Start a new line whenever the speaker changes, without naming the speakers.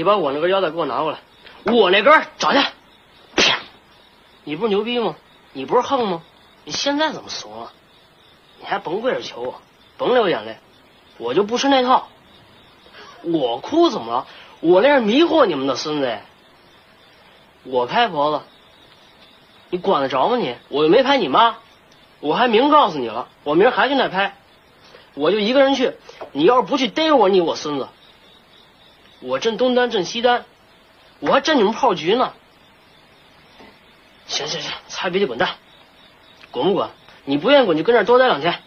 你把我那根腰带给我拿过来，我那根找去。你不是牛逼吗？你不是横吗？你现在怎么怂了？你还甭跪着求我，甭流眼泪，我就不吃那套。我哭怎么了？我那是迷惑你们的孙子。我拍婆子，你管得着吗你？我又没拍你妈，我还明告诉你了，我明儿还去那拍，我就一个人去。你要是不去逮我，你我孙子。我镇东单，镇西单，我还镇你们炮局呢。行行行，擦鼻涕滚蛋，滚不滚？你不愿意滚就跟这儿多待两天。